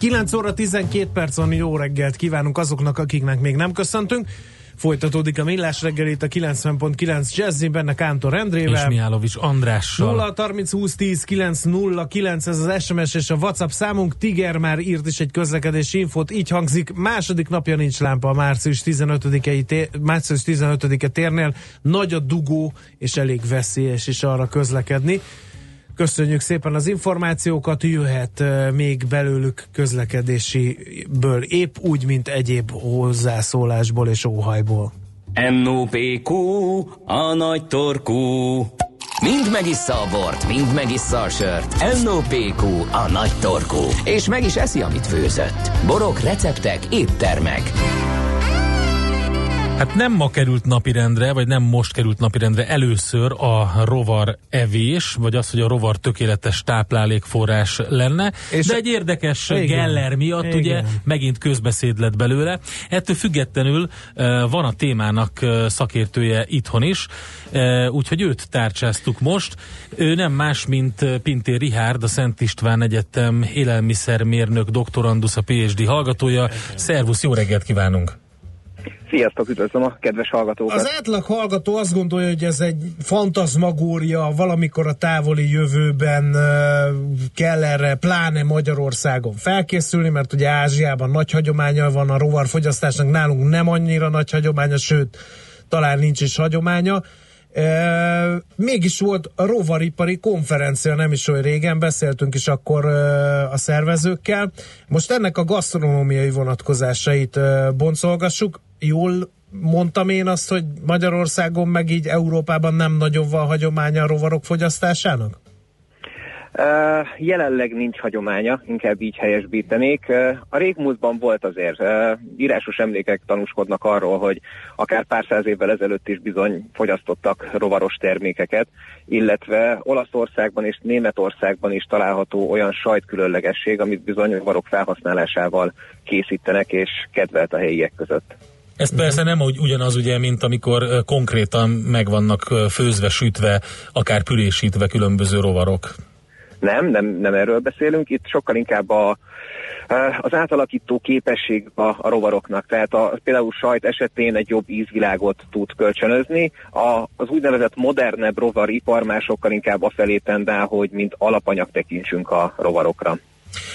9 óra 12 perc van, jó reggelt kívánunk azoknak, akiknek még nem köszöntünk. Folytatódik a millás reggelét a 90.9 Jazzy, benne Kántor Endrével. És Miálovics Andrással. 0 30 20 10 9 0 9, ez az SMS és a WhatsApp számunk. Tiger már írt is egy közlekedési infót, így hangzik. Második napja nincs lámpa a március 15-i tér, március 15-e térnél. Nagy a dugó, és elég veszélyes is arra közlekedni. Köszönjük szépen az információkat, jöhet még belőlük közlekedésiből, épp úgy, mint egyéb hozzászólásból és óhajból. NOPQ, a nagy torkú. Mind megissza a bort, mind megissza a sört. NOPQ, a nagy torkú. És meg is eszi, amit főzött. Borok, receptek, éttermek. Hát nem ma került napirendre, vagy nem most került napirendre először a rovar evés, vagy az, hogy a rovar tökéletes táplálékforrás lenne, és de egy érdekes igen, Geller miatt igen. ugye megint közbeszéd lett belőle. Ettől függetlenül van a témának szakértője itthon is, úgyhogy őt tárcsáztuk most. Ő nem más, mint Pintér Rihárd, a Szent István Egyetem élelmiszermérnök doktorandusz, a PhD hallgatója. Szervusz, jó reggelt kívánunk! Sziasztok, üdvözlöm a kedves hallgatókat! Az átlag hallgató azt gondolja, hogy ez egy fantazmagória, valamikor a távoli jövőben kell erre, pláne Magyarországon felkészülni, mert ugye Ázsiában nagy hagyománya van a rovarfogyasztásnak, nálunk nem annyira nagy hagyománya, sőt, talán nincs is hagyománya. E, mégis volt a rovaripari konferencia, nem is olyan régen, beszéltünk is akkor e, a szervezőkkel. Most ennek a gasztronómiai vonatkozásait e, boncolgassuk jól mondtam én azt, hogy Magyarországon meg így Európában nem nagyon van hagyománya a rovarok fogyasztásának? Uh, jelenleg nincs hagyománya, inkább így helyesbítenék. Uh, a régmúltban volt azért. Uh, írásos emlékek tanúskodnak arról, hogy akár pár száz évvel ezelőtt is bizony fogyasztottak rovaros termékeket, illetve Olaszországban és Németországban is található olyan sajtkülönlegesség, amit bizony rovarok felhasználásával készítenek és kedvelt a helyiek között. Ez persze nem úgy, ugyanaz ugye, mint amikor konkrétan meg vannak főzve, sütve, akár pülésítve különböző rovarok. Nem, nem, nem erről beszélünk, itt sokkal inkább a, az átalakító képesség a, a rovaroknak, tehát a, például sajt esetén egy jobb ízvilágot tud kölcsönözni, a, az úgynevezett modernebb rovaripar már sokkal inkább afelé tendál, hogy mint alapanyag tekintsünk a rovarokra.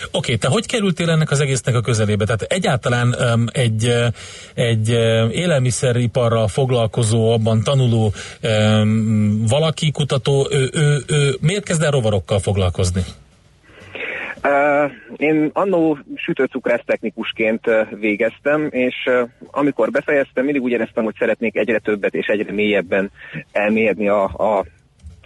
Oké, okay, te hogy kerültél ennek az egésznek a közelébe? Tehát egyáltalán um, egy, egy élelmiszeriparral foglalkozó, abban tanuló um, valaki, kutató, ő, ő, ő miért kezd el rovarokkal foglalkozni? Uh, én annó sütőcukrász technikusként végeztem, és uh, amikor befejeztem, mindig úgy éreztem, hogy szeretnék egyre többet és egyre mélyebben elmélyedni a, a,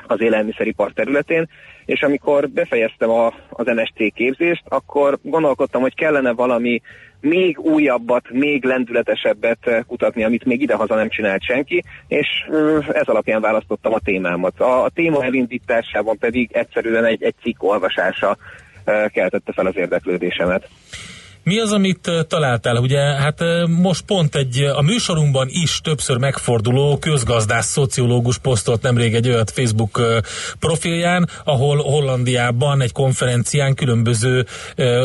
az élelmiszeripar területén, és amikor befejeztem a, az MST képzést, akkor gondolkodtam, hogy kellene valami még újabbat, még lendületesebbet kutatni, amit még idehaza nem csinált senki, és ez alapján választottam a témámat. A, a téma elindításában pedig egyszerűen egy, egy cikk olvasása keltette fel az érdeklődésemet. Mi az, amit találtál? Ugye, hát most pont egy, a műsorunkban is többször megforduló közgazdász szociológus posztolt nemrég egy olyan Facebook profilján, ahol Hollandiában egy konferencián különböző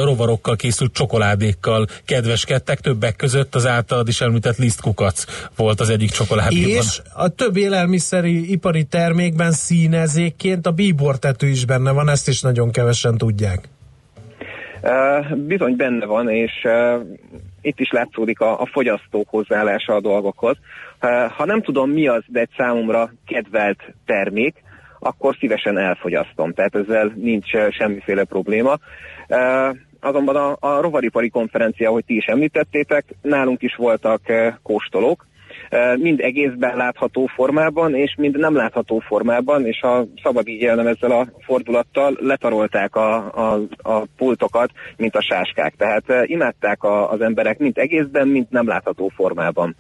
rovarokkal készült csokoládékkal kedveskedtek, többek között az általad is említett lisztkukac volt az egyik csokoládéban. És a több élelmiszeri ipari termékben színezékként a bíbortető is benne van, ezt is nagyon kevesen tudják. Bizony benne van, és itt is látszódik a, a fogyasztók hozzáállása a dolgokhoz. Ha nem tudom mi az, de egy számomra kedvelt termék, akkor szívesen elfogyasztom. Tehát ezzel nincs semmiféle probléma. Azonban a, a rovaripari konferencia, ahogy ti is említettétek, nálunk is voltak kóstolók, mind egészben látható formában, és mind nem látható formában, és ha szabad így élnem ezzel a fordulattal, letarolták a, a, a pultokat, mint a sáskák. Tehát imádták a, az emberek mind egészben, mind nem látható formában.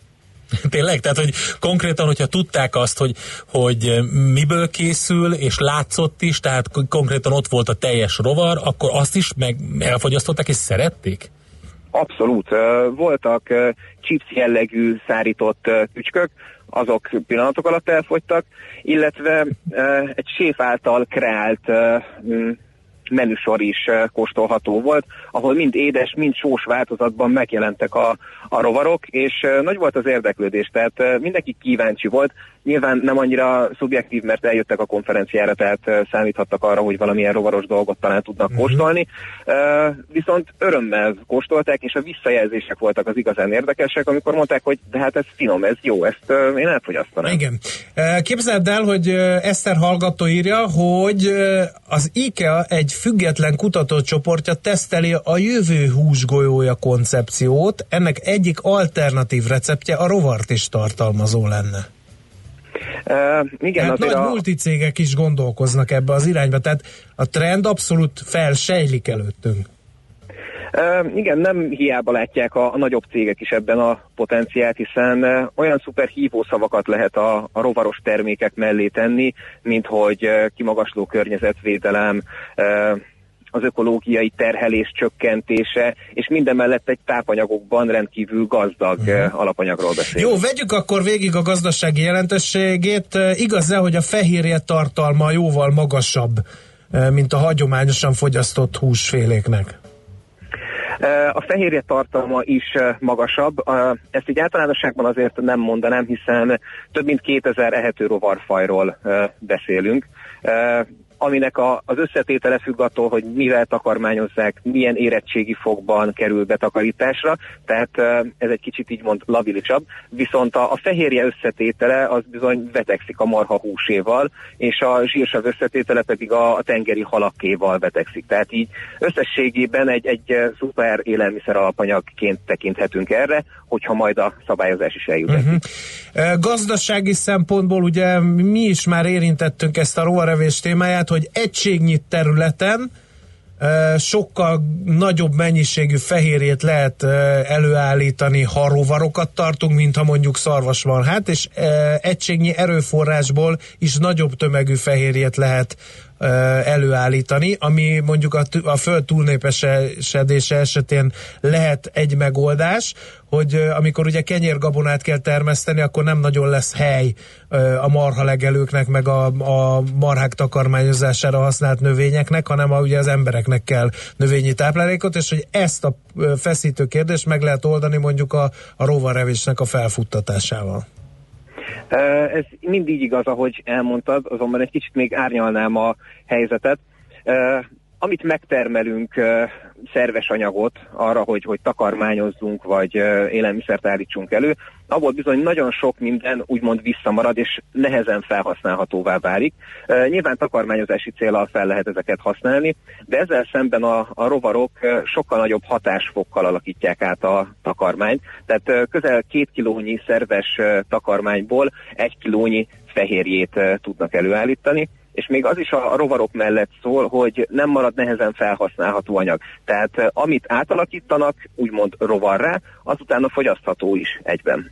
Tényleg? Tehát, hogy konkrétan, hogyha tudták azt, hogy, hogy miből készül, és látszott is, tehát konkrétan ott volt a teljes rovar, akkor azt is meg elfogyasztották, és szerették? Abszolút. Voltak chips jellegű szárított tücskök, azok pillanatok alatt elfogytak, illetve egy séf által kreált menüsor is kóstolható volt, ahol mind édes, mind sós változatban megjelentek a, a rovarok, és nagy volt az érdeklődés, tehát mindenki kíváncsi volt, Nyilván nem annyira szubjektív, mert eljöttek a konferenciára, tehát számíthattak arra, hogy valamilyen rovaros dolgot talán tudnak uh-huh. kóstolni. Viszont örömmel kóstolták, és a visszajelzések voltak az igazán érdekesek, amikor mondták, hogy de hát ez finom, ez jó, ezt én elfogyasztanám. Igen. Képzeld el, hogy Eszter hallgató írja, hogy az IKEA egy független kutatócsoportja teszteli a jövő húsgolyója koncepciót. Ennek egyik alternatív receptje a rovart is tartalmazó lenne. Uh, igen, hát nagy a... multicégek is gondolkoznak ebbe az irányba, tehát a trend abszolút felsejlik előttünk. Uh, igen, nem hiába látják a, a nagyobb cégek is ebben a potenciált, hiszen uh, olyan szuper hívószavakat lehet a, a rovaros termékek mellé tenni, mint hogy uh, kimagasló környezetvédelem, az ökológiai terhelés csökkentése, és minden mellett egy tápanyagokban rendkívül gazdag uh-huh. alapanyagról beszélünk. Jó, vegyük akkor végig a gazdasági jelentőségét. Igaz-e, hogy a fehérje tartalma jóval magasabb, eh, mint a hagyományosan fogyasztott húsféléknek? A fehérje tartalma is magasabb. Ezt így általánosságban azért nem mondanám, hiszen több mint 2000 ehető rovarfajról beszélünk aminek a, az összetétele függ attól, hogy mivel takarmányozzák, milyen érettségi fogban kerül betakarításra, tehát ez egy kicsit így mond labilisabb, viszont a, a fehérje összetétele az bizony vetekszik a marha húséval, és a zsírsav összetétele pedig a, a tengeri halakéval vetekszik. Tehát így összességében egy, egy szuper élelmiszer alapanyagként tekinthetünk erre, hogyha majd a szabályozás is eljut. Uh-huh. Gazdasági szempontból ugye mi is már érintettünk ezt a rovarevés témáját, hogy egységnyi területen sokkal nagyobb mennyiségű fehérjét lehet előállítani, ha rovarokat tartunk, mint ha mondjuk szarvas van. Hát, és egységnyi erőforrásból is nagyobb tömegű fehérjét lehet előállítani, ami mondjuk a, a föld túlnépesedése esetén lehet egy megoldás, hogy amikor ugye kenyérgabonát kell termeszteni, akkor nem nagyon lesz hely a marha legelőknek, meg a, a marhák takarmányozására használt növényeknek, hanem a, ugye az embereknek kell növényi táplálékot, és hogy ezt a feszítő kérdést meg lehet oldani mondjuk a, a rovarevésnek a felfuttatásával. Ez mindig igaz, ahogy elmondtad, azonban egy kicsit még árnyalnám a helyzetet. Amit megtermelünk szerves anyagot arra, hogy, hogy takarmányozzunk, vagy élelmiszert állítsunk elő, abból bizony nagyon sok minden úgymond visszamarad, és nehezen felhasználhatóvá válik. Nyilván takarmányozási célral fel lehet ezeket használni, de ezzel szemben a, a rovarok sokkal nagyobb hatásfokkal alakítják át a takarmányt. Tehát közel két kilónyi szerves takarmányból egy kilónyi fehérjét tudnak előállítani, és még az is a rovarok mellett szól, hogy nem marad nehezen felhasználható anyag. Tehát amit átalakítanak, úgymond rovarrá, azután a fogyasztható is egyben.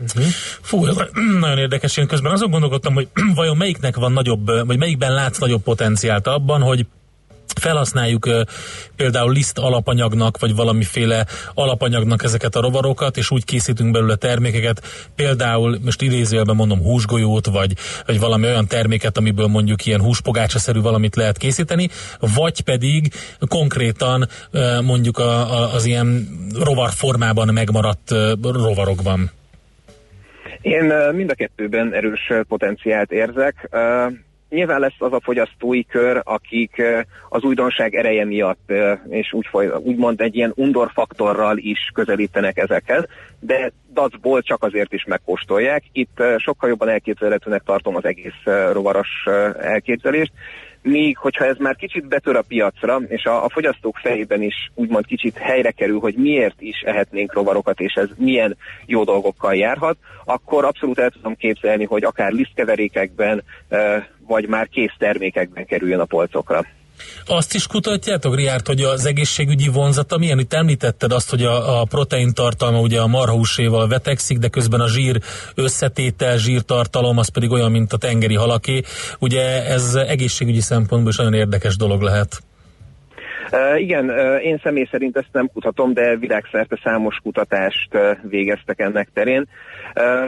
Uh-huh. Fú, nagyon érdekes. Én közben azon gondolkodtam, hogy vajon melyiknek van nagyobb, vagy melyikben látsz nagyobb potenciált abban, hogy felhasználjuk például liszt alapanyagnak, vagy valamiféle alapanyagnak ezeket a rovarokat, és úgy készítünk belőle termékeket, például most idézőjelben mondom húsgolyót, vagy, vagy valami olyan terméket, amiből mondjuk ilyen húspogácsaszerű valamit lehet készíteni, vagy pedig konkrétan mondjuk a, a, az ilyen rovar formában megmaradt rovarokban. Én mind a kettőben erős potenciált érzek. Nyilván lesz az a fogyasztói kör, akik az újdonság ereje miatt, és úgy úgymond egy ilyen undor faktorral is közelítenek ezekhez, de dacból csak azért is megkóstolják. Itt sokkal jobban elképzelhetőnek tartom az egész rovaros elképzelést, Míg, hogyha ez már kicsit betör a piacra, és a, a fogyasztók fejében is úgymond kicsit helyre kerül, hogy miért is ehetnénk rovarokat, és ez milyen jó dolgokkal járhat, akkor abszolút el tudom képzelni, hogy akár lisztkeverékekben, vagy már kész termékekben kerüljön a polcokra. Azt is kutatjátok, Riárt, hogy az egészségügyi vonzata milyen? Itt említetted azt, hogy a, a protein tartalma ugye a marhúséval vetekszik, de közben a zsír összetétel, zsírtartalom, az pedig olyan, mint a tengeri halaké. Ugye ez egészségügyi szempontból is nagyon érdekes dolog lehet. Igen, én személy szerint ezt nem kutatom, de világszerte számos kutatást végeztek ennek terén,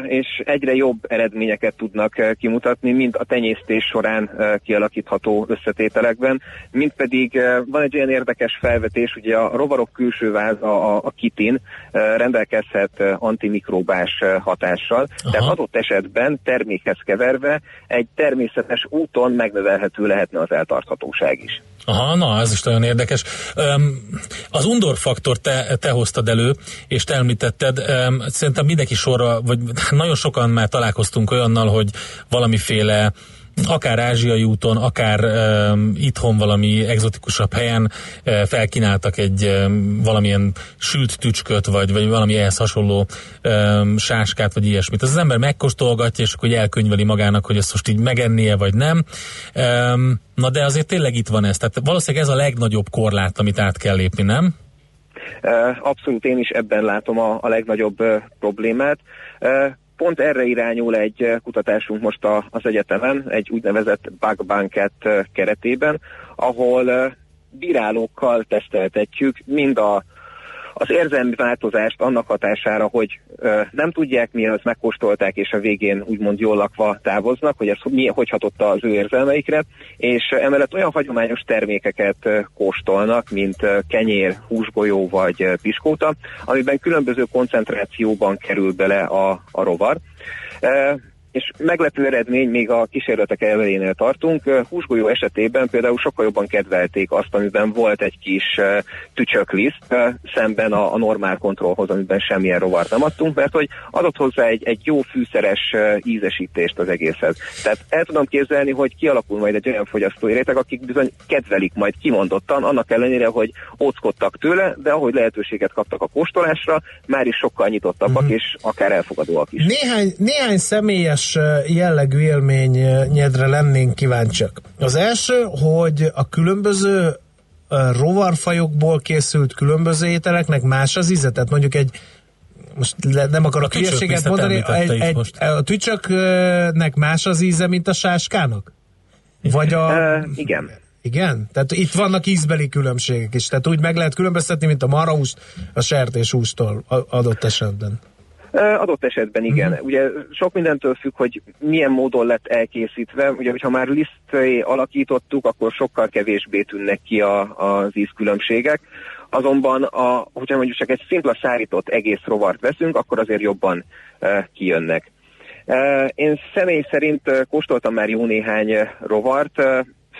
és egyre jobb eredményeket tudnak kimutatni, mind a tenyésztés során kialakítható összetételekben, mint pedig van egy olyan érdekes felvetés, ugye a rovarok külső váz, a, a kitin rendelkezhet antimikrobás hatással, Aha. tehát adott esetben termékhez keverve egy természetes úton megnövelhető lehetne az eltarthatóság is. Aha, na, ez is nagyon érdekes. Az undor faktor te, te hoztad elő, és te említetted, szerintem mindenki sorra, vagy nagyon sokan már találkoztunk olyannal, hogy valamiféle akár ázsiai úton, akár um, itthon valami egzotikusabb helyen uh, felkínáltak egy um, valamilyen sült tücsköt, vagy, vagy valami ehhez hasonló um, sáskát, vagy ilyesmit. Az, az ember megkóstolgatja, és akkor elkönyveli magának, hogy ezt most így megennie, vagy nem. Um, na de azért tényleg itt van ez. Tehát valószínűleg ez a legnagyobb korlát, amit át kell lépni, nem? Abszolút én is ebben látom a, a legnagyobb problémát. Pont erre irányul egy kutatásunk most a, az egyetemen, egy úgynevezett bug banket keretében, ahol bírálókkal teszteltetjük mind a az érzelmi változást annak hatására, hogy ö, nem tudják mi az, megkóstolták, és a végén úgymond jól lakva távoznak, hogy ez mi, hogy hatott az ő érzelmeikre, és emellett olyan hagyományos termékeket kóstolnak, mint kenyér, húsgolyó vagy piskóta, amiben különböző koncentrációban kerül bele a, a rovar és meglepő eredmény, még a kísérletek elejénél tartunk. Húsgolyó esetében például sokkal jobban kedvelték azt, amiben volt egy kis tücsökliszt szemben a, a normál kontrollhoz, amiben semmilyen rovart nem adtunk, mert hogy adott hozzá egy, egy jó fűszeres ízesítést az egészhez. Tehát el tudom képzelni, hogy kialakul majd egy olyan fogyasztói réteg, akik bizony kedvelik majd kimondottan, annak ellenére, hogy óckodtak tőle, de ahogy lehetőséget kaptak a kóstolásra, már is sokkal nyitottabbak, uh-huh. és akár elfogadóak is. Néhány, néhány személyes jellegű élményedre lennénk kíváncsiak. Az első, hogy a különböző rovarfajokból készült különböző ételeknek más az íze? Tehát mondjuk egy most nem akarok hülyeséget mondani, egy, egy, a tücsöknek más az íze, mint a sáskának? Vagy a... Uh, igen. Igen? Tehát itt vannak ízbeli különbségek is. Tehát úgy meg lehet különböztetni, mint a marhahúst a sertéshústól adott esetben. Adott esetben igen. Uh-huh. Ugye sok mindentől függ, hogy milyen módon lett elkészítve. Ugye, hogyha már liszté alakítottuk, akkor sokkal kevésbé tűnnek ki a, az ízkülönbségek. Azonban, a, hogyha mondjuk csak egy szimpla szárított egész rovart veszünk, akkor azért jobban uh, kijönnek. Én személy szerint kóstoltam már jó néhány rovart,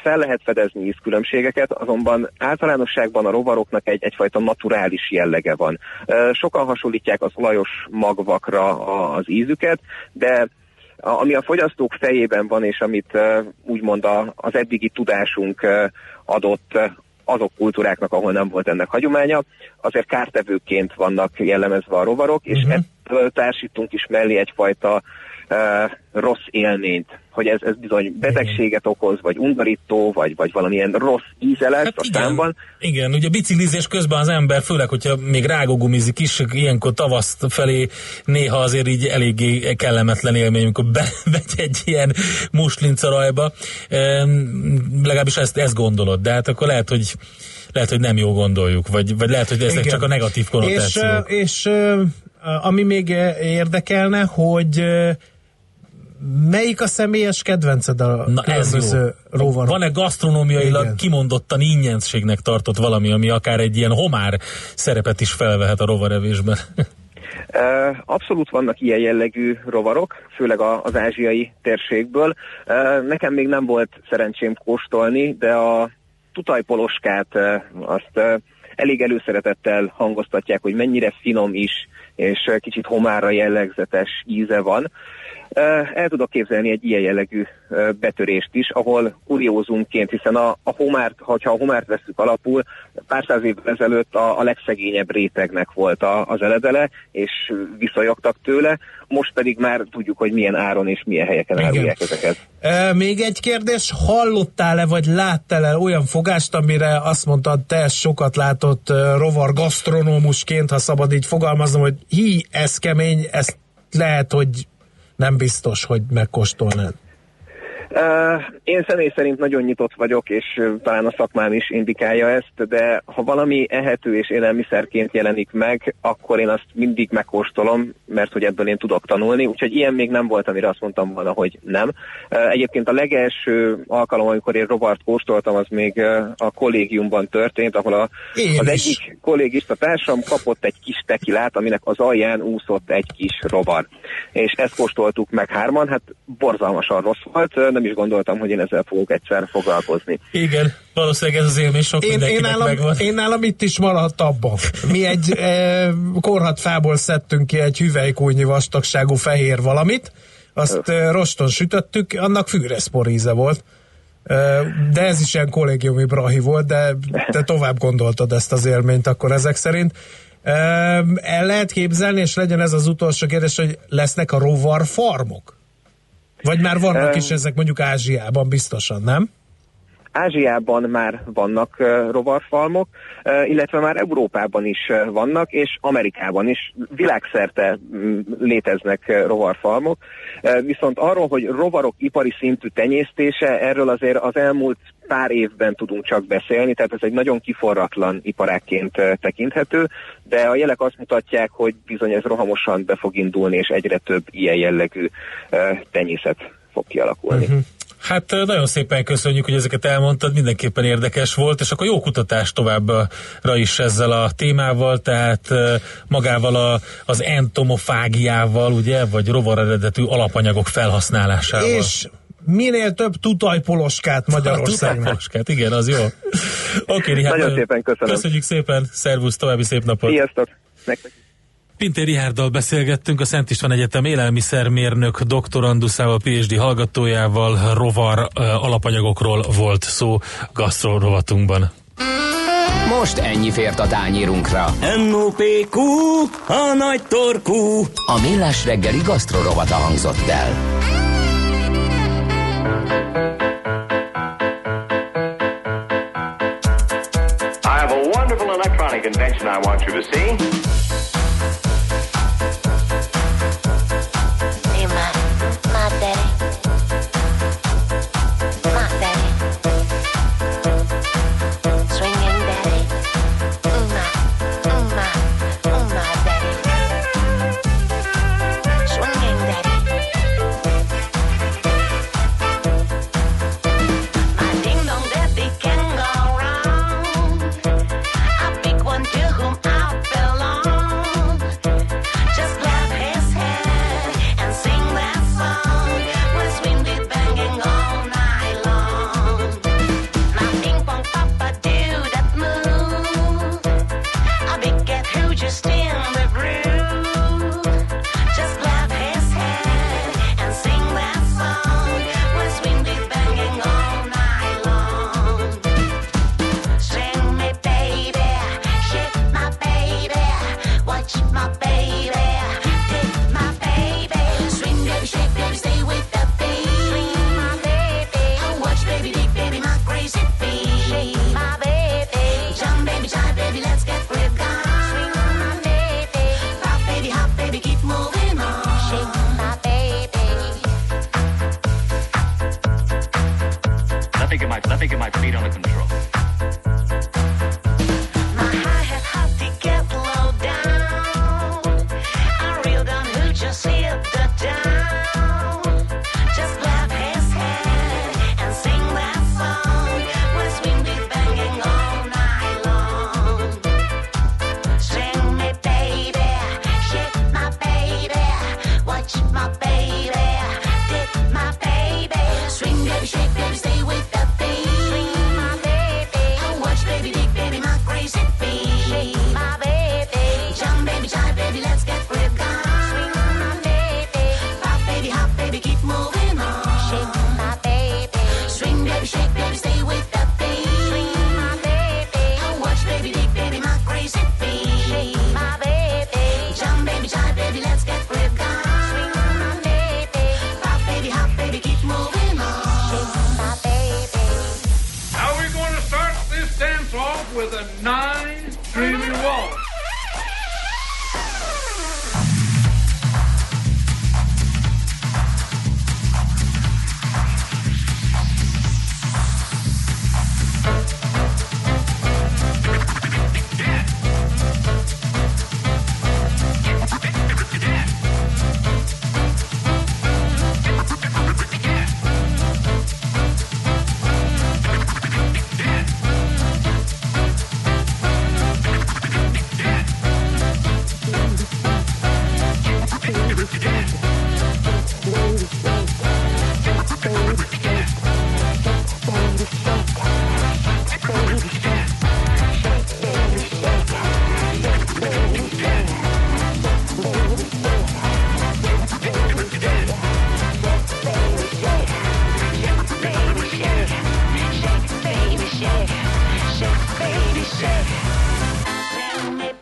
fel lehet fedezni ízkülönbségeket, azonban általánosságban a rovaroknak egy, egyfajta naturális jellege van. Sokan hasonlítják az olajos magvakra az ízüket, de ami a fogyasztók fejében van, és amit úgymond az eddigi tudásunk adott azok kultúráknak, ahol nem volt ennek hagyománya, azért kártevőként vannak jellemezve a rovarok, és uh-huh. ebből társítunk is mellé egyfajta uh, rossz élményt, hogy ez, ez bizony betegséget okoz, vagy undorító, vagy, vagy valamilyen rossz íze lesz hát a igen, számban. Igen, ugye biciklizés közben az ember, főleg, hogyha még rágógumizik is, ilyenkor tavasz felé néha azért így eléggé kellemetlen élmény, amikor bemegy egy ilyen muslincarajba. Ehm, legalábbis ezt, ezt gondolod, de hát akkor lehet, hogy lehet, hogy nem jó gondoljuk, vagy, vagy lehet, hogy ezek Igen. csak a negatív konnotációk. És, és ami még érdekelne, hogy Melyik a személyes kedvenced a Na különböző rovarok? Van-e gasztronómiailag Igen. kimondottan ingyenségnek tartott valami, ami akár egy ilyen homár szerepet is felvehet a rovarevésben? Abszolút vannak ilyen jellegű rovarok, főleg az ázsiai térségből. Nekem még nem volt szerencsém kóstolni, de a tutajpoloskát azt elég előszeretettel hangoztatják, hogy mennyire finom is, és kicsit homára jellegzetes íze van. El tudok képzelni egy ilyen jellegű betörést is, ahol kuriózumként, hiszen a, a homárt, ha a homárt veszük alapul, pár száz évvel ezelőtt a, a legszegényebb rétegnek volt a, az eledele, és visszajogtak tőle, most pedig már tudjuk, hogy milyen áron és milyen helyeken Igen. árulják ezeket. E, még egy kérdés, hallottál-e vagy láttál-e olyan fogást, amire azt mondtad, te sokat látott rovar gasztronómusként, ha szabad így fogalmaznom, hogy hi, ez kemény, ez lehet, hogy nem biztos, hogy megkóstolnád. Én személy szerint nagyon nyitott vagyok, és talán a szakmám is indikálja ezt, de ha valami ehető és élelmiszerként jelenik meg, akkor én azt mindig megkóstolom, mert hogy ebből én tudok tanulni, úgyhogy ilyen még nem volt, amire azt mondtam volna, hogy nem. Egyébként a legelső alkalom, amikor én rovart kóstoltam, az még a kollégiumban történt, ahol a, az egyik kollégista társam kapott egy kis tekilát, aminek az alján úszott egy kis rovar. És ezt kóstoltuk meg hárman, hát borzalmasan rossz volt, nem is gondoltam, hogy én ezzel fogok egyszer foglalkozni. Igen, valószínűleg ez az élmény sok én, én nálam, megvan. Én nálam itt is maradt abban. Mi egy e, korhatfából szedtünk ki egy hüvelykújnyi vastagságú fehér valamit, azt e, roston sütöttük, annak fűreszpor íze volt. De ez is ilyen kollégiumi brahi volt, de te tovább gondoltad ezt az élményt akkor ezek szerint. El lehet képzelni, és legyen ez az utolsó kérdés, hogy lesznek a rovar farmok? Vagy már vannak is ezek mondjuk Ázsiában biztosan, nem? Ázsiában már vannak uh, rovarfalmok, uh, illetve már Európában is uh, vannak, és Amerikában is világszerte um, léteznek rovarfalmok. Viszont arról, hogy rovarok ipari szintű tenyésztése, erről azért az elmúlt pár évben tudunk csak beszélni, tehát ez egy nagyon kiforratlan iparákként tekinthető, de a jelek azt mutatják, hogy bizony ez rohamosan be fog indulni, és egyre több ilyen jellegű tenyészet fog kialakulni. Uh-huh. Hát nagyon szépen köszönjük, hogy ezeket elmondtad, mindenképpen érdekes volt, és akkor jó kutatás továbbra is ezzel a témával, tehát magával a, az entomofágiával, ugye, vagy rovar eredetű alapanyagok felhasználásával. És minél több tutajpoloskát Magyarországon. Tutajpoloskát, igen, az jó. Oké, okay, Nagyon szépen köszönöm. Köszönjük szépen, szervusz, további szép napot. Sziasztok. Nektek. Pintér Rihárdal beszélgettünk, a Szent István Egyetem élelmiszermérnök doktoranduszával, PhD hallgatójával, rovar alapanyagokról volt szó gasztrorovatunkban. Most ennyi fért a tányírunkra. M.O.P.Q. A nagy torkú. A millás reggeli gasztrorovata hangzott el. I have a wonderful electronic invention I want you to see.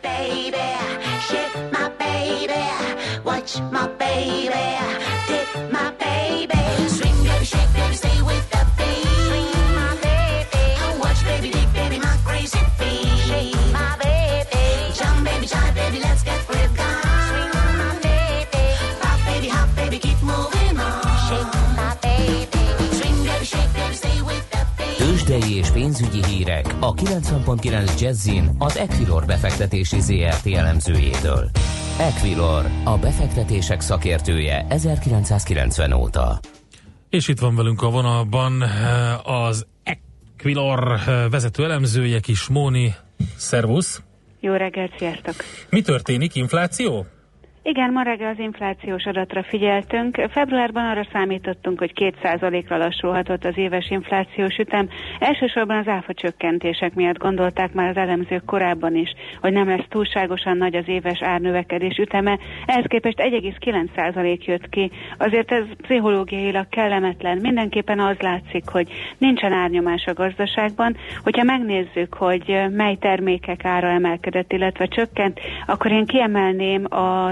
baby, shit, my baby, watch my baby. Pénzügyi hírek a 90.9 Jazzin az Equilor befektetési ZRT elemzőjétől. Equilor, a befektetések szakértője 1990 óta. És itt van velünk a vonalban eh, az Equilor eh, vezető elemzője, Kis Móni. Szervusz! Jó reggelt, sziasztok! Mi történik? Infláció? Igen, ma reggel az inflációs adatra figyeltünk. Februárban arra számítottunk, hogy 2%-ra lassulhatott az éves inflációs ütem. Elsősorban az áfa csökkentések miatt gondolták már az elemzők korábban is, hogy nem lesz túlságosan nagy az éves árnövekedés üteme. Ehhez képest 1,9% jött ki. Azért ez pszichológiailag kellemetlen. Mindenképpen az látszik, hogy nincsen árnyomás a gazdaságban. Hogyha megnézzük, hogy mely termékek ára emelkedett, illetve csökkent, akkor én kiemelném a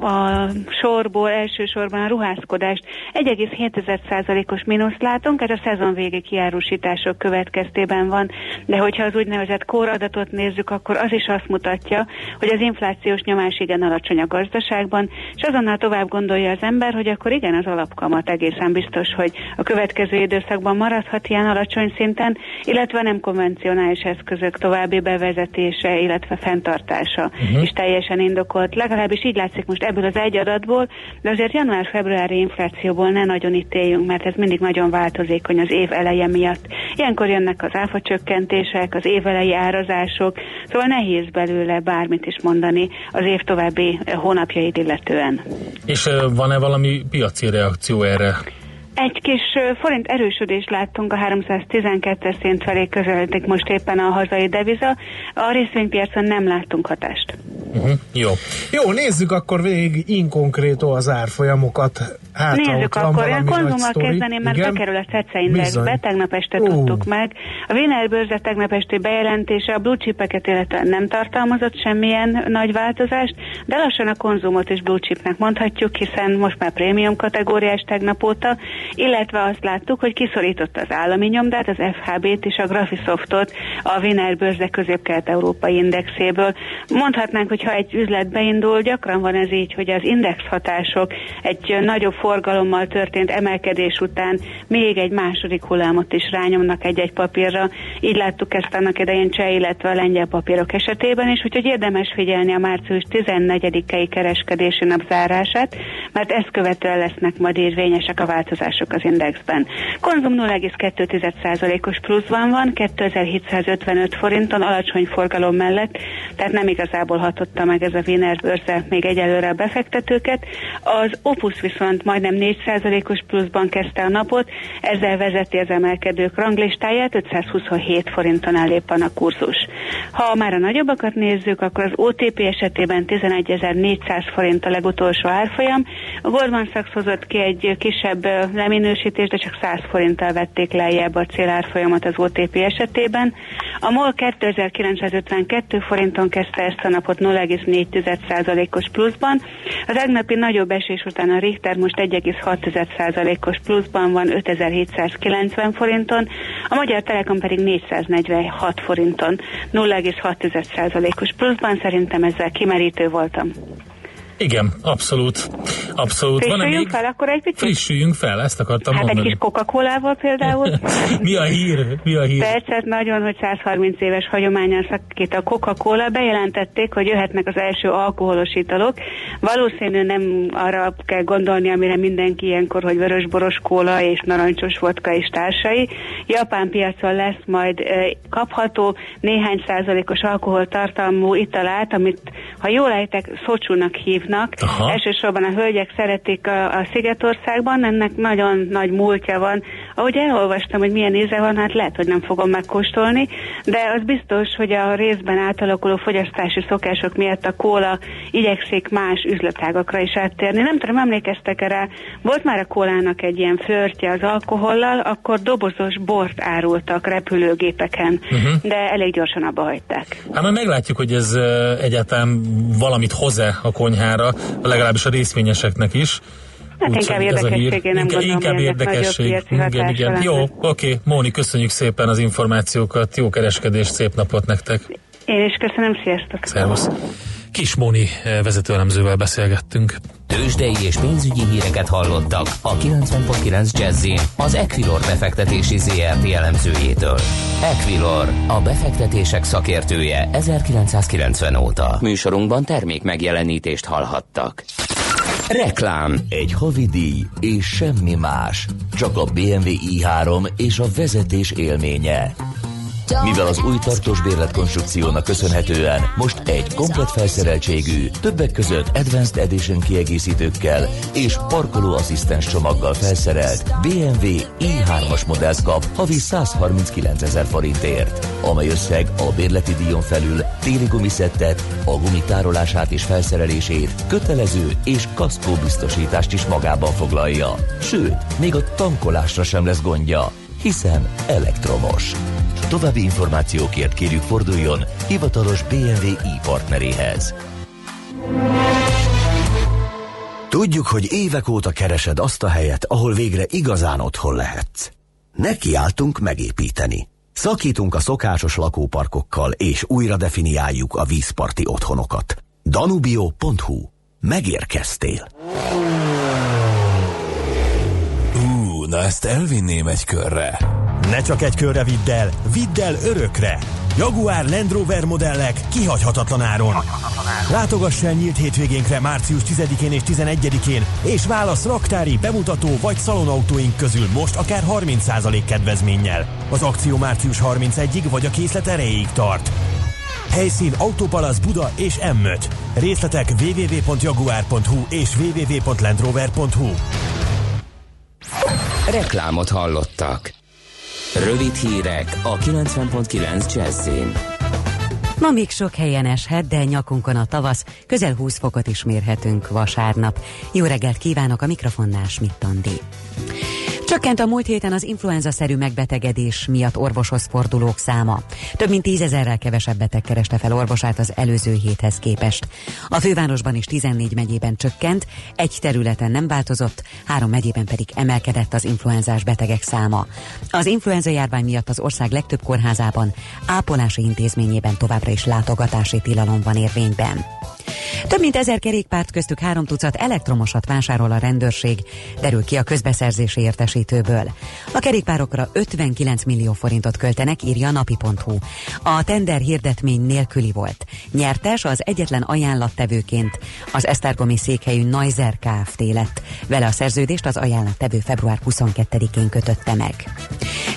a sorból elsősorban a ruházkodást 1,7%-os mínuszt látunk, ez a szezon végi kiárusítások következtében van, de hogyha az úgynevezett kóradatot nézzük, akkor az is azt mutatja, hogy az inflációs nyomás igen alacsony a gazdaságban, és azonnal tovább gondolja az ember, hogy akkor igen, az alapkamat egészen biztos, hogy a következő időszakban maradhat ilyen alacsony szinten, illetve nem konvencionális eszközök további bevezetése, illetve fenntartása uh-huh. is teljesen indokolt. Legalábbis így látszik most ebből az egy adatból, de azért január-februári inflációból ne nagyon ítéljünk, mert ez mindig nagyon változékony az év eleje miatt. Ilyenkor jönnek az áfa csökkentések, az évelei árazások, szóval nehéz belőle bármit is mondani az év további hónapjait illetően. És van-e valami piaci reakció erre? Egy kis forint erősödést láttunk a 312-es szint felé közeledik most éppen a hazai deviza. A részvénypiacon nem láttunk hatást. Uh-huh. Jó. Jó, nézzük akkor végig inkonkrétó az árfolyamokat. Hát, Nézzük akkor, én konzummal kezdeném, mert Igen? bekerül a CECE Indexbe, tegnap este uh. tudtuk meg. A Wiener Börze tegnap esti bejelentése a blue chipeket illetve nem tartalmazott semmilyen nagy változást, de lassan a konzumot is blue chipnek mondhatjuk, hiszen most már prémium kategóriás tegnap óta, illetve azt láttuk, hogy kiszorította az állami nyomdát, az FHB-t és a Graphisoftot a Wiener Börze közép-kelet-európai indexéből. Mondhatnánk, hogy ha egy üzlet beindul, gyakran van ez így, hogy az index hatások egy nagyobb forgalommal történt emelkedés után még egy második hullámot is rányomnak egy-egy papírra. Így láttuk ezt annak idején cseh, illetve a lengyel papírok esetében is, úgyhogy érdemes figyelni a március 14-i kereskedési nap zárását, mert ezt követően lesznek majd érvényesek a változások az indexben. Konzum 0,2%-os pluszban van, 2755 forinton alacsony forgalom mellett, tehát nem igazából hatotta meg ez a Wiener bőrze még egyelőre a befektetőket. Az Opus viszont majdnem 4%-os pluszban kezdte a napot, ezzel vezeti az emelkedők ranglistáját, 527 forinton van a kurzus. Ha már a nagyobbakat nézzük, akkor az OTP esetében 11.400 forint a legutolsó árfolyam. A Goldman Sachs hozott ki egy kisebb leminősítést, de csak 100 forinttal vették lejjebb a célárfolyamat az OTP esetében. A MOL 2952 forinton kezdte ezt a napot 0,4%-os pluszban. Az egnapi nagyobb esés után a Richter most 1,6%-os pluszban van 5790 forinton, a Magyar Telekom pedig 446 forinton 0,6%-os pluszban. Szerintem ezzel kimerítő voltam. Igen, abszolút. Abszolút. Frissüljünk fel akkor egy picit? Frissüljünk fel, ezt akartam hát mondani. egy kis Coca-Colával például. Mi a hír? Mi a hír? Percet nagyon, hogy 130 éves hagyományon szakít a Coca-Cola. Bejelentették, hogy jöhetnek az első alkoholos italok. Valószínű nem arra kell gondolni, amire mindenki ilyenkor, hogy vörösboros kóla és narancsos vodka és társai. Japán piacon lesz majd kapható néhány százalékos alkoholtartalmú italát, amit, ha jól ejtek, szocsúnak hívnak hívnak. Aha. Elsősorban a hölgyek szeretik a, a Szigetországban, ennek nagyon nagy múltja van. Ahogy elolvastam, hogy milyen íze van, hát lehet, hogy nem fogom megkóstolni, de az biztos, hogy a részben átalakuló fogyasztási szokások miatt a kóla igyekszik más üzletágakra is áttérni. Nem tudom, emlékeztek erre, volt már a kólának egy ilyen flörtje az alkohollal, akkor dobozos bort árultak repülőgépeken, uh-huh. de elég gyorsan abba hagyták. Hát majd meglátjuk, hogy ez egyáltalán valamit hoz-e a konyhára, számára, legalábbis a részvényeseknek is. Hát Úgy, inkább érdekességé nem inkább, gondolom, inkább érdekesség. Igen, igen. Jó, oké. Móni, köszönjük szépen az információkat, jó kereskedést, szép napot nektek. Én is köszönöm, sziasztok. Szervusz. Kis Móni eh, vezetőelemzővel beszélgettünk. Tőzsdei és pénzügyi híreket hallottak a 90.9 jazz az Equilor befektetési ZRT elemzőjétől. Equilor, a befektetések szakértője 1990 óta. Műsorunkban termék megjelenítést hallhattak. Reklám. Egy havidíj és semmi más. Csak a BMW i3 és a vezetés élménye. Mivel az új tartós bérletkonstrukciónak köszönhetően most egy komplet felszereltségű, többek között Advanced Edition kiegészítőkkel és parkolóasszisztens csomaggal felszerelt BMW i3-as modellt kap havi 139 ezer forintért, amely összeg a bérleti díjon felül téli gumiszettet, a gumitárolását és felszerelését, kötelező és kaszkó biztosítást is magában foglalja. Sőt, még a tankolásra sem lesz gondja, hiszen elektromos. További információkért kérjük forduljon hivatalos BMW i partneréhez. Tudjuk, hogy évek óta keresed azt a helyet, ahol végre igazán otthon lehetsz. Nekiálltunk megépíteni. Szakítunk a szokásos lakóparkokkal, és újra definiáljuk a vízparti otthonokat. Danubio.hu. Megérkeztél. Na ezt elvinném egy körre. Ne csak egy körre vidd el, vidd el örökre! Jaguar Land Rover modellek kihagyhatatlan áron. Látogass el nyílt hétvégénkre március 10-én és 11-én, és válasz raktári, bemutató vagy szalonautóink közül most akár 30% kedvezménnyel. Az akció március 31-ig vagy a készlet erejéig tart. Helyszín Autopalasz Buda és M5. Részletek www.jaguar.hu és www.landrover.hu Reklámot hallottak. Rövid hírek a 90.9 Jazzin. Ma még sok helyen eshet, de nyakunkon a tavasz, közel 20 fokot is mérhetünk vasárnap. Jó reggelt kívánok a mikrofonnál, Schmidt-Andi. Csökkent a múlt héten az influenza-szerű megbetegedés miatt orvoshoz fordulók száma. Több mint tízezerrel kevesebb beteg kereste fel orvosát az előző héthez képest. A fővárosban is 14 megyében csökkent, egy területen nem változott, három megyében pedig emelkedett az influenzás betegek száma. Az influenza járvány miatt az ország legtöbb kórházában, ápolási intézményében továbbra is látogatási tilalom van érvényben. Több mint ezer kerékpárt köztük három tucat elektromosat vásárol a rendőrség, derül ki a közbeszerzési értesítőből. A kerékpárokra 59 millió forintot költenek, írja a napi.hu. A tender hirdetmény nélküli volt. Nyertes az egyetlen ajánlattevőként az Esztergomi székhelyű Neuser Kft. lett. Vele a szerződést az ajánlattevő február 22-én kötötte meg.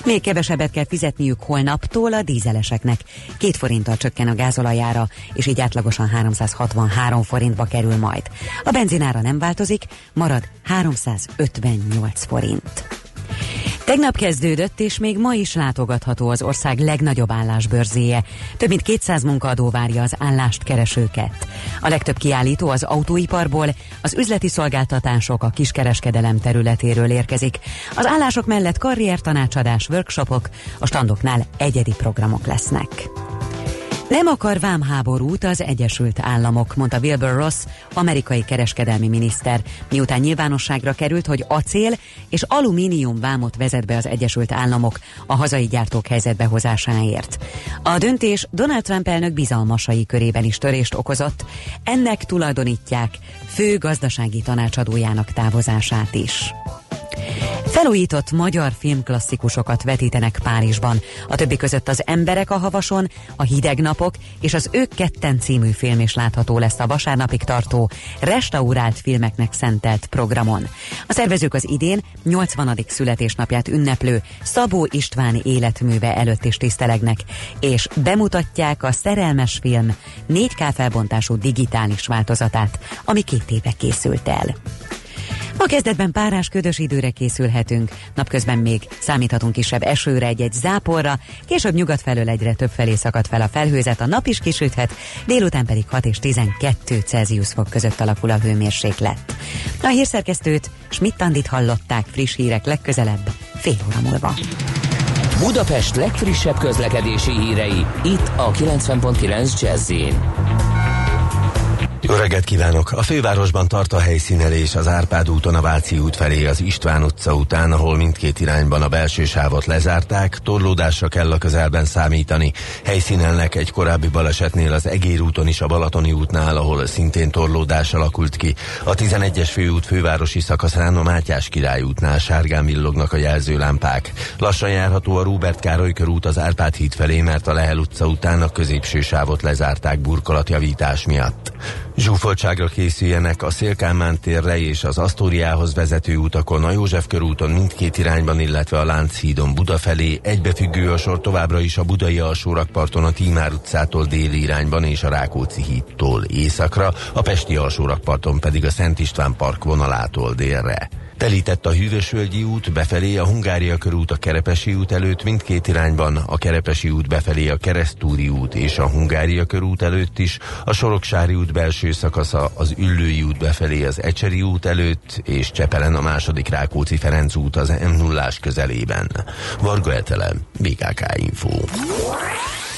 Még kevesebbet kell fizetniük holnaptól a dízeleseknek. Két forinttal csökken a gázolajára, és így átlagosan 363 forintba kerül majd. A benzinára nem változik, marad 358 forint. Tegnap kezdődött, és még ma is látogatható az ország legnagyobb állásbörzéje. Több mint 200 munkaadó várja az állást keresőket. A legtöbb kiállító az autóiparból, az üzleti szolgáltatások a kiskereskedelem területéről érkezik. Az állások mellett karriertanácsadás, workshopok, a standoknál egyedi programok lesznek. Nem akar vámháborút az Egyesült Államok, mondta Wilbur Ross, amerikai kereskedelmi miniszter, miután nyilvánosságra került, hogy acél és alumínium vámot vezet be az Egyesült Államok a hazai gyártók helyzetbehozásáért. A döntés Donald Trump elnök bizalmasai körében is törést okozott, ennek tulajdonítják fő gazdasági tanácsadójának távozását is. Felújított magyar filmklasszikusokat vetítenek Párizsban. A többi között az Emberek a havason, a Hideg napok és az Ők ketten című film is látható lesz a vasárnapig tartó, restaurált filmeknek szentelt programon. A szervezők az idén 80. születésnapját ünneplő Szabó István életműve előtt is tisztelegnek, és bemutatják a szerelmes film 4K felbontású digitális változatát, ami két éve készült el. A kezdetben párás ködös időre készülhetünk, napközben még számíthatunk kisebb esőre, egy-egy záporra, később nyugat felől egyre több felé szakad fel a felhőzet, a nap is kisüthet, délután pedig 6 és 12 Celsius fok között alakul a hőmérséklet. A hírszerkesztőt Schmidt-Tandit hallották friss hírek legközelebb, fél óra múlva. Budapest legfrissebb közlekedési hírei, itt a 90.9 jazz Jó reggelt kívánok! A fővárosban tart a helyszínelés az Árpád úton a Váci út felé az István utca után, ahol mindkét irányban a belső sávot lezárták, torlódásra kell a közelben számítani. Helyszínelnek egy korábbi balesetnél az Egér úton is a Balatoni útnál, ahol szintén torlódás alakult ki. A 11-es főút fővárosi szakaszán a Mátyás király útnál sárgán villognak a jelzőlámpák. Lassan járható a Róbert Károly körút az Árpád híd felé, mert a Lehel utca után a középső sávot lezárták burkolatjavítás miatt. Zsúfoltságra készüljenek a Szélkámán térre és az Asztóriához vezető utakon, a József körúton mindkét irányban, illetve a Lánchídon Buda felé. Egybefüggő a sor továbbra is a Budai alsórakparton a Tímár utcától déli irányban és a Rákóczi hídtól északra, a Pesti alsórakparton pedig a Szent István park vonalától délre. Telített a Hűvösvölgyi út befelé, a Hungária körút a Kerepesi út előtt mindkét irányban, a Kerepesi út befelé a Keresztúri út és a Hungária körút előtt is, a Soroksári út belső szakasza az Üllői út befelé az Ecseri út előtt, és Csepelen a második Rákóczi Ferenc út az m 0 közelében. Varga Etele, BKK Info.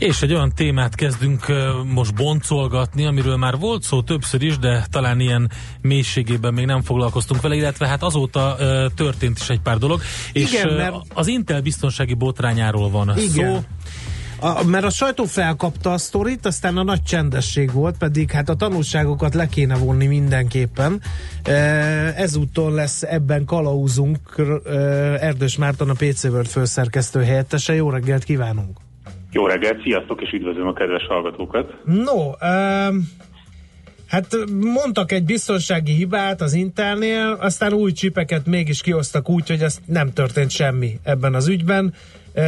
És egy olyan témát kezdünk most boncolgatni, amiről már volt szó többször is, de talán ilyen mélységében még nem foglalkoztunk vele, illetve hát azóta történt is egy pár dolog. És Igen, mert... az Intel biztonsági botrányáról van Igen. szó. A, mert a sajtó felkapta a sztorit, aztán a nagy csendesség volt, pedig hát a tanulságokat le kéne vonni mindenképpen. Ezúton lesz ebben kalauzunk Erdős Márton, a PC World főszerkesztő helyettese. Jó reggelt kívánunk! Jó reggelt, sziasztok, és üdvözlöm a kedves hallgatókat. No, um, hát mondtak egy biztonsági hibát az Intelnél, aztán új csipeket mégis kiosztak úgy, hogy ez nem történt semmi ebben az ügyben. Uh,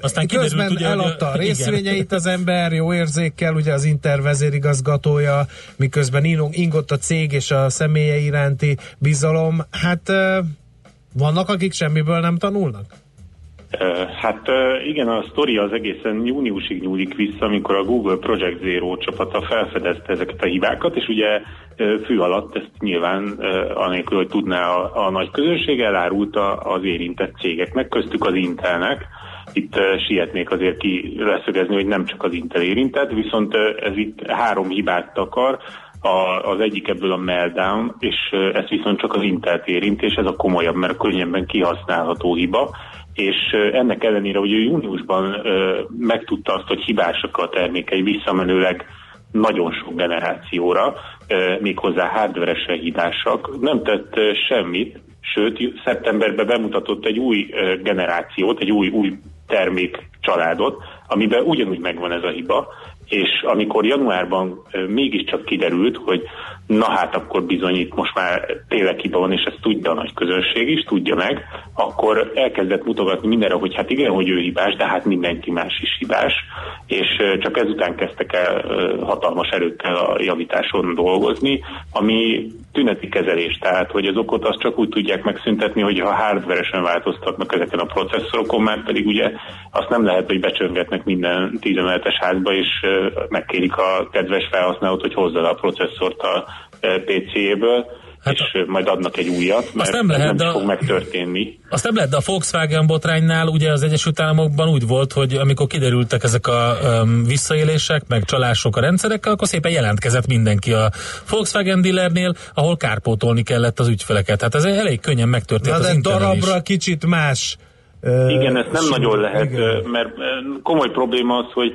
Aztán közben ugye, eladta a részvényeit az ember, jó érzékkel, ugye az Inter vezérigazgatója, miközben ingott a cég és a személye iránti bizalom. Hát uh, vannak, akik semmiből nem tanulnak? Hát igen, a sztori az egészen júniusig nyúlik vissza, amikor a Google Project Zero csapata felfedezte ezeket a hibákat, és ugye fű alatt ezt nyilván anélkül, hogy tudná a, a nagy közönség, elárulta az érintett cégeknek, köztük az Intelnek. Itt sietnék azért ki leszögezni, hogy nem csak az Intel érintett, viszont ez itt három hibát akar, a, az egyik ebből a meltdown, és ez viszont csak az Intelt érint, és ez a komolyabb, mert könnyebben kihasználható hiba és ennek ellenére, hogy ő júniusban megtudta azt, hogy hibásak a termékei visszamenőleg nagyon sok generációra, méghozzá hardveresre hibásak, nem tett semmit, sőt, szeptemberben bemutatott egy új generációt, egy új, új termék családot, amiben ugyanúgy megvan ez a hiba, és amikor januárban mégiscsak kiderült, hogy na hát akkor bizony itt most már tényleg hiba van, és ezt tudja a nagy közönség is, tudja meg, akkor elkezdett mutogatni mindenre, hogy hát igen, hogy ő hibás, de hát mindenki más is hibás, és csak ezután kezdtek el hatalmas erőkkel a javításon dolgozni, ami tüneti kezelés, tehát hogy az okot azt csak úgy tudják megszüntetni, hogy ha hardveresen változtatnak ezeken a processzorokon, már pedig ugye azt nem lehet, hogy becsöngetnek minden 15-es házba, és megkérik a kedves felhasználót, hogy hozza a processzort a PC-ből, hát és majd adnak egy újat, mert azt nem, lehet, nem de fog megtörténni. Azt nem lehet, de a Volkswagen botránynál ugye az Egyesült Államokban úgy volt, hogy amikor kiderültek ezek a um, visszaélések, meg csalások a rendszerekkel, akkor szépen jelentkezett mindenki a Volkswagen dealernél, ahol kárpótolni kellett az ügyfeleket. Hát ez elég könnyen megtörtént Na, az de darabra is. kicsit más igen, ezt nem nagyon lehet, igen. mert komoly probléma az, hogy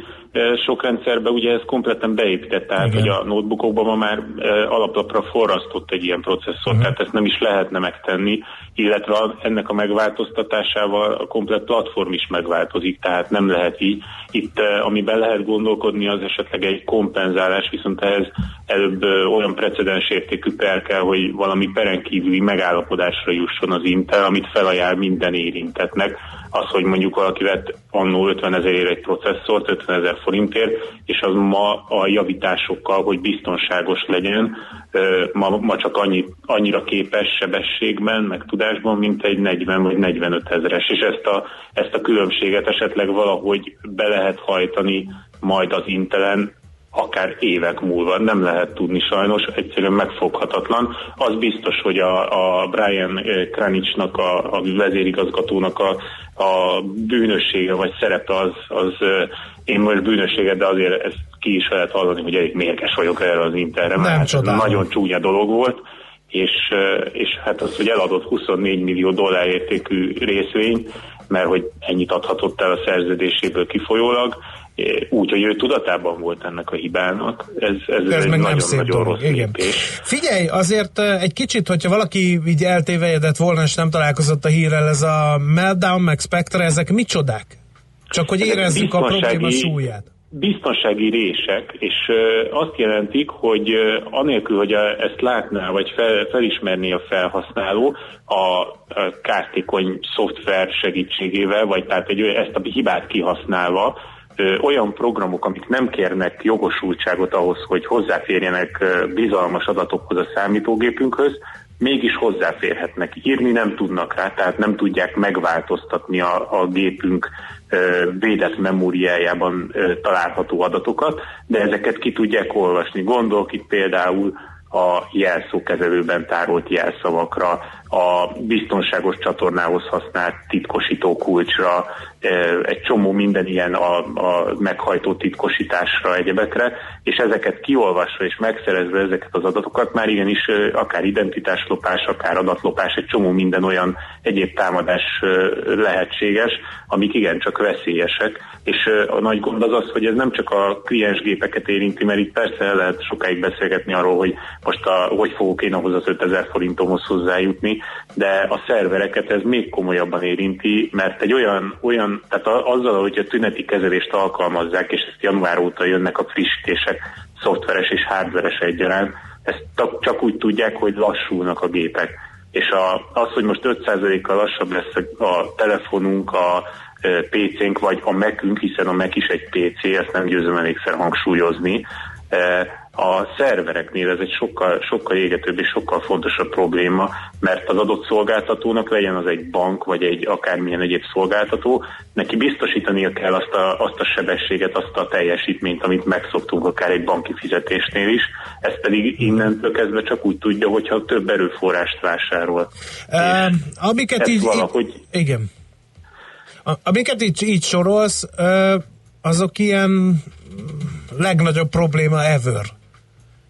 sok rendszerben ugye ez kompletten beépített, tehát Igen. hogy a notebookokban ma már alaplapra forrasztott egy ilyen processzor, uh-huh. tehát ezt nem is lehetne megtenni, illetve ennek a megváltoztatásával a komplet platform is megváltozik, tehát nem lehet így. Itt amiben lehet gondolkodni az esetleg egy kompenzálás, viszont ehhez előbb olyan precedens értékű per kell, hogy valami perenkívüli megállapodásra jusson az Intel, amit felajánl minden érintetnek, az, hogy mondjuk valaki vett annó 50 ezerért egy processzort, 50 ezer forintért, és az ma a javításokkal, hogy biztonságos legyen, ma, ma csak annyi, annyira képes sebességben, meg tudásban, mint egy 40 vagy 45 ezeres, és ezt a, ezt a különbséget esetleg valahogy be lehet hajtani majd az Intelen, akár évek múlva. Nem lehet tudni sajnos, egyszerűen megfoghatatlan. Az biztos, hogy a, a Brian Kranichnak, a, a vezérigazgatónak a, a bűnössége vagy szerepe az, az én most bűnösséget, de azért ezt ki is lehet hallani, hogy elég mérges vagyok erre az interre, mert hát nagyon csúnya dolog volt, és, és hát az, hogy eladott 24 millió dollár értékű részvény, mert hogy ennyit adhatott el a szerződéséből kifolyólag, úgy, hogy ő tudatában volt ennek a hibának. Ez, ez, ez egy nagyon-nagyon rossz Igen. Lépés. Figyelj, azért egy kicsit, hogyha valaki így eltévejedett volna, és nem találkozott a hírrel, ez a Meltdown, meg Spectre, ezek micsodák? Csak hogy érezzük a probléma súlyát biztonsági rések, és azt jelentik, hogy anélkül, hogy ezt látná, vagy fel, felismerné a felhasználó a kártékony szoftver segítségével, vagy tehát egy, ezt a hibát kihasználva, olyan programok, amik nem kérnek jogosultságot ahhoz, hogy hozzáférjenek bizalmas adatokhoz a számítógépünkhöz, mégis hozzáférhetnek. Írni nem tudnak rá, tehát nem tudják megváltoztatni a, a gépünk védett memóriájában található adatokat, de ezeket ki tudják olvasni. Gondolok itt például a jelszókezelőben tárolt jelszavakra, a biztonságos csatornához használt titkosító kulcsra, egy csomó minden ilyen a, a meghajtó titkosításra, egyebekre, és ezeket kiolvasva és megszerezve ezeket az adatokat már igenis akár identitáslopás, akár adatlopás, egy csomó minden olyan egyéb támadás lehetséges, amik igencsak veszélyesek, és a nagy gond az az, hogy ez nem csak a kliensgépeket érinti, mert itt persze el lehet sokáig beszélgetni arról, hogy most a, hogy fogok én ahhoz az 5000 forintomhoz hozzájutni, de a szervereket ez még komolyabban érinti, mert egy olyan, olyan tehát azzal, hogy a tüneti kezelést alkalmazzák, és ezt január óta jönnek a frissítések, szoftveres és hardveres egyaránt, ezt csak úgy tudják, hogy lassulnak a gépek. És a, az, hogy most 5%-kal lassabb lesz a telefonunk, a PC-nk, vagy a Mac-ünk, hiszen a Mac is egy PC, ezt nem győzöm elégszer hangsúlyozni, a szervereknél ez egy sokkal, sokkal égetőbb és sokkal fontosabb probléma, mert az adott szolgáltatónak legyen az egy bank, vagy egy akármilyen egyéb szolgáltató, neki biztosítania kell azt a, azt a sebességet, azt a teljesítményt, amit megszoktunk akár egy banki fizetésnél is, ez pedig innentől kezdve csak úgy tudja, hogyha több erőforrást vásárol. Um, amiket így, valahogy... igen. Amiket így, így sorolsz, azok ilyen legnagyobb probléma ever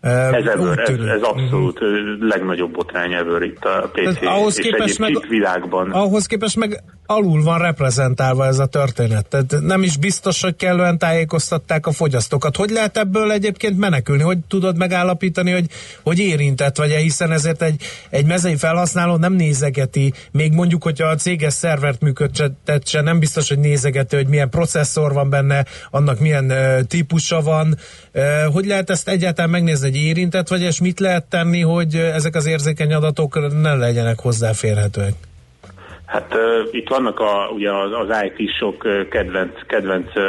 ez, ever, ez, ez abszolút uh-huh. legnagyobb botrány ever itt a PC ahhoz és képest meg, világban. Ahhoz képest meg alul van reprezentálva ez a történet. Tehát nem is biztos, hogy kellően tájékoztatták a fogyasztókat. Hogy lehet ebből egyébként menekülni? Hogy tudod megállapítani, hogy, hogy érintett vagy-e, hiszen ezért egy, egy mezei felhasználó nem nézegeti, még mondjuk, hogyha a céges szervert működtet se, nem biztos, hogy nézegeti, hogy milyen processzor van benne, annak milyen uh, típusa van. Uh, hogy lehet ezt egyáltalán megnézni, hogy érintett vagy, és mit lehet tenni, hogy ezek az érzékeny adatok ne legyenek hozzáférhetőek? Hát uh, itt vannak a, ugye az, az IT-sok kedvenc, kedvenc uh,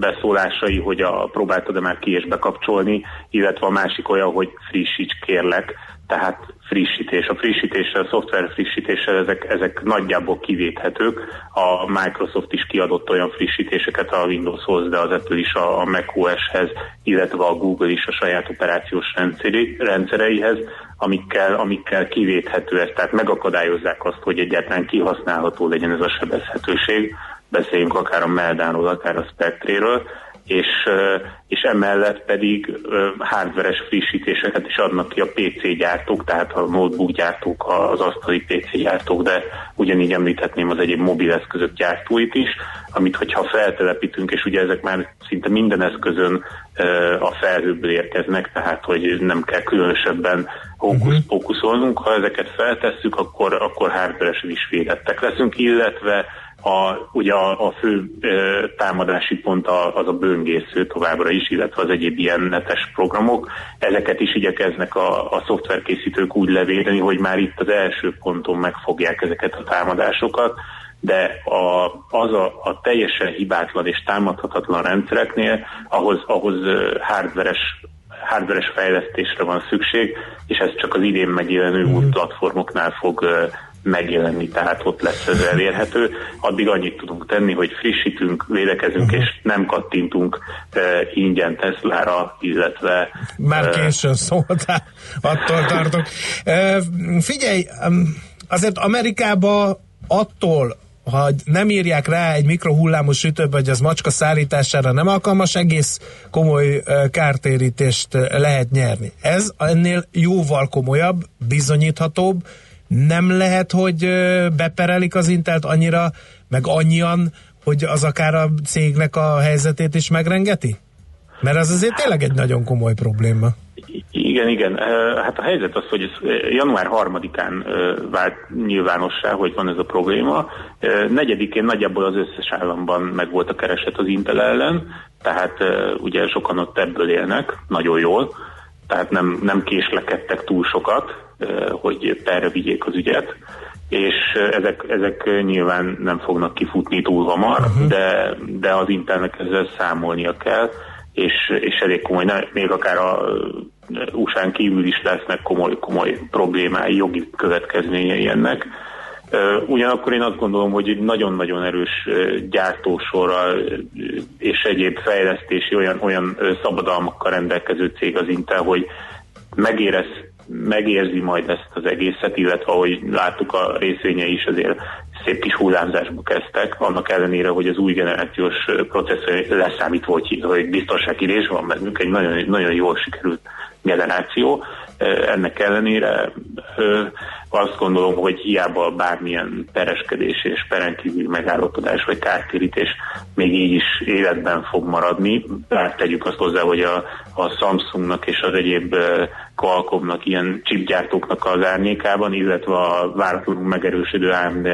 beszólásai, hogy a, próbáltad-e már ki és bekapcsolni, illetve a másik olyan, hogy frissíts kérlek, tehát frissítés. A frissítéssel, a szoftver frissítéssel ezek, ezek nagyjából kivéthetők. A Microsoft is kiadott olyan frissítéseket a Windowshoz, de az Apple is a, a macOS-hez, illetve a Google is a saját operációs rendszeri, rendszereihez, amikkel, amikkel kivéthető ez, tehát megakadályozzák azt, hogy egyáltalán kihasználható legyen ez a sebezhetőség. Beszéljünk akár a Meldáról, akár a Spectréről és, és emellett pedig hardveres frissítéseket is adnak ki a PC gyártók, tehát a notebook gyártók, az asztali PC gyártók, de ugyanígy említhetném az egyéb mobileszközök gyártóit is, amit hogyha feltelepítünk, és ugye ezek már szinte minden eszközön a felhőből érkeznek, tehát hogy nem kell különösebben hókusz-pókuszolnunk, ha ezeket feltesszük, akkor, akkor hardveresen is védettek leszünk, illetve a, ugye a, a fő e, támadási pont a, az a böngésző továbbra is, illetve az egyéb ilyen netes programok. Ezeket is igyekeznek a, a szoftverkészítők úgy levédeni, hogy már itt az első ponton megfogják ezeket a támadásokat, de a, az a, a teljesen hibátlan és támadhatatlan rendszereknél ahhoz, ahhoz hardveres hardveres fejlesztésre van szükség, és ez csak az idén megjelenő új mhm. platformoknál fog megjelenni, tehát ott lesz ez elérhető. Addig annyit tudunk tenni, hogy frissítünk, védekezünk, uh-huh. és nem kattintunk uh, ingyen Teslára, illetve... Már uh, későn szóltál, attól tartok. Uh, figyelj, azért Amerikába attól, ha nem írják rá egy mikrohullámos sütőbe, hogy az macska szállítására nem alkalmas, egész komoly kártérítést lehet nyerni. Ez ennél jóval komolyabb, bizonyíthatóbb, nem lehet, hogy beperelik az Intelt annyira, meg annyian, hogy az akár a cégnek a helyzetét is megrengeti? Mert az azért tényleg egy nagyon komoly probléma. Igen, igen. Hát a helyzet az, hogy ez január 3-án vált nyilvánossá, hogy van ez a probléma. Negyedikén nagyjából az összes államban meg volt a kereset az Intel ellen, tehát ugye sokan ott ebből élnek, nagyon jól, tehát nem, nem késlekedtek túl sokat, hogy perre vigyék az ügyet, és ezek, ezek nyilván nem fognak kifutni túl hamar, uh-huh. de, de az Intelnek ezzel számolnia kell, és, és elég komoly, még akár a USA-n kívül is lesznek komoly, komoly problémái, jogi következményei ennek. Ugyanakkor én azt gondolom, hogy egy nagyon-nagyon erős gyártósorral és egyéb fejlesztési olyan, olyan szabadalmakkal rendelkező cég az Intel, hogy megérez, megérzi majd ezt az egészet, illetve ahogy láttuk a részvényei is azért szép kis hullámzásba kezdtek, annak ellenére, hogy az új generációs processzor leszámítva, hogy, hogy biztonsági van bennük, egy nagyon, nagyon jól sikerült generáció, ennek ellenére azt gondolom, hogy hiába bármilyen pereskedés és perenkívül megállapodás vagy kártérítés még így is életben fog maradni. Bár tegyük azt hozzá, hogy a, a Samsungnak és az egyéb Qualcommnak, ilyen chipgyártóknak az árnyékában, illetve a váratlanul megerősödő AMD,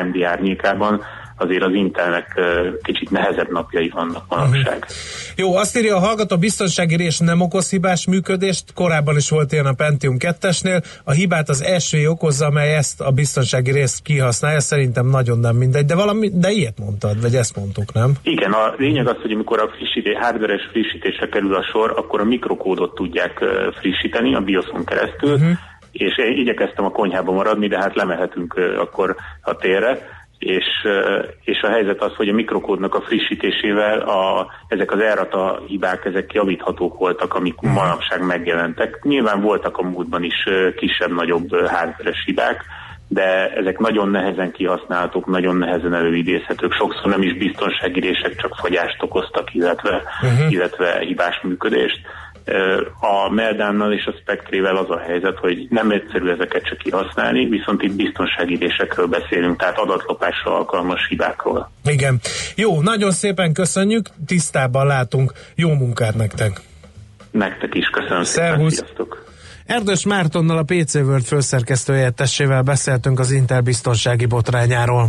AMD árnyékában azért az Intelnek kicsit nehezebb napjai vannak manapság. Uh-huh. Jó, azt írja a hallgató, biztonsági rés nem okoz hibás működést, korábban is volt ilyen a Pentium 2-esnél, a hibát az SV okozza, amely ezt a biztonsági részt kihasználja, szerintem nagyon nem mindegy, de valami, de ilyet mondtad, vagy ezt mondtuk, nem? Igen, a lényeg az, hogy amikor a frissítés, hardware frissítésre kerül a sor, akkor a mikrokódot tudják frissíteni a BIOS-on keresztül, uh-huh és igyekeztem a konyhába maradni, de hát lemehetünk akkor a térre és, és a helyzet az, hogy a mikrokódnak a frissítésével a, ezek az elrata hibák, ezek javíthatók voltak, amik uh-huh. manapság megjelentek. Nyilván voltak a múltban is kisebb-nagyobb hardveres hibák, de ezek nagyon nehezen kihasználhatók, nagyon nehezen előidézhetők. Sokszor nem is biztonsági rések, csak fagyást okoztak, illetve, uh-huh. illetve hibás működést. A Meldánnal és a Spectrével az a helyzet, hogy nem egyszerű ezeket csak kihasználni, viszont itt biztonságidésekről beszélünk, tehát adatlopásra alkalmas hibákról. Igen. Jó, nagyon szépen köszönjük, tisztában látunk. Jó munkát nektek! Nektek is köszönöm Szervusz. szépen, sziasztok! Erdős Mártonnal a PC World főszerkesztője beszéltünk az Intel biztonsági botrányáról.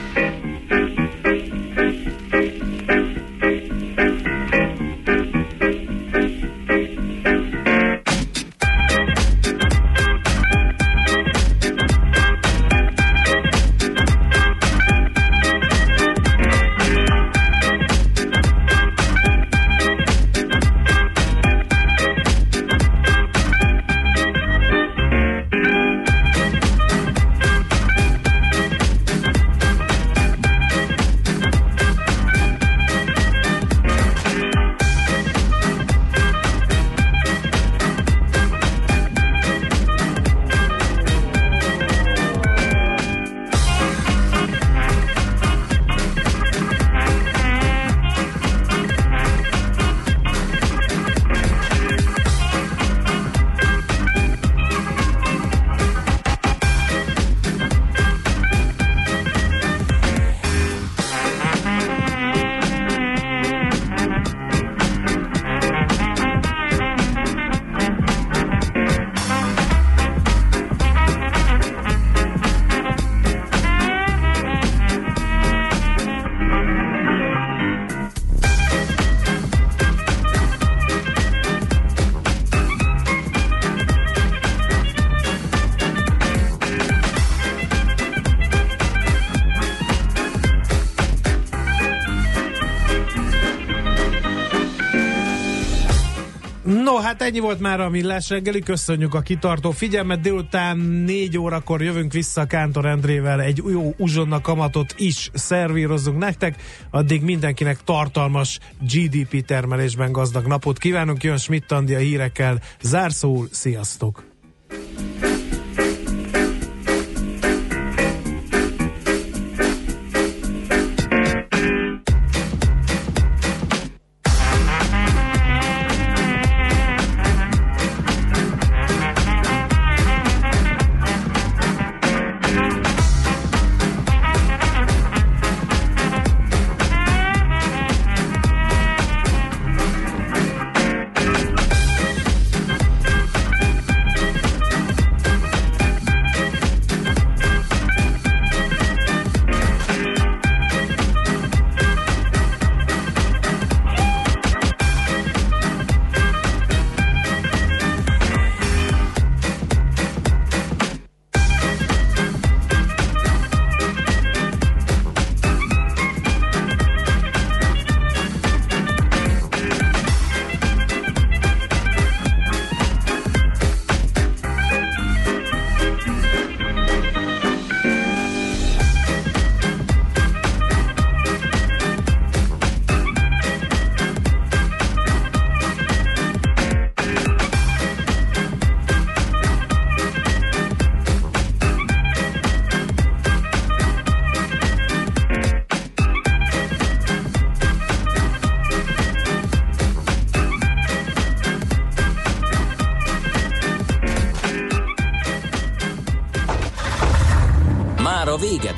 Hát ennyi volt már a millás reggeli, köszönjük a kitartó figyelmet, délután 4 órakor jövünk vissza Kántor Endrével, egy jó uzsonna kamatot is szervírozunk nektek, addig mindenkinek tartalmas GDP termelésben gazdag napot kívánunk, jön Schmidt a hírekkel, zárszól, sziasztok!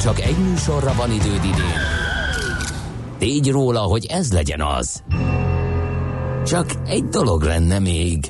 Csak egy műsorra van időd idén, tégy róla, hogy ez legyen az. Csak egy dolog lenne még.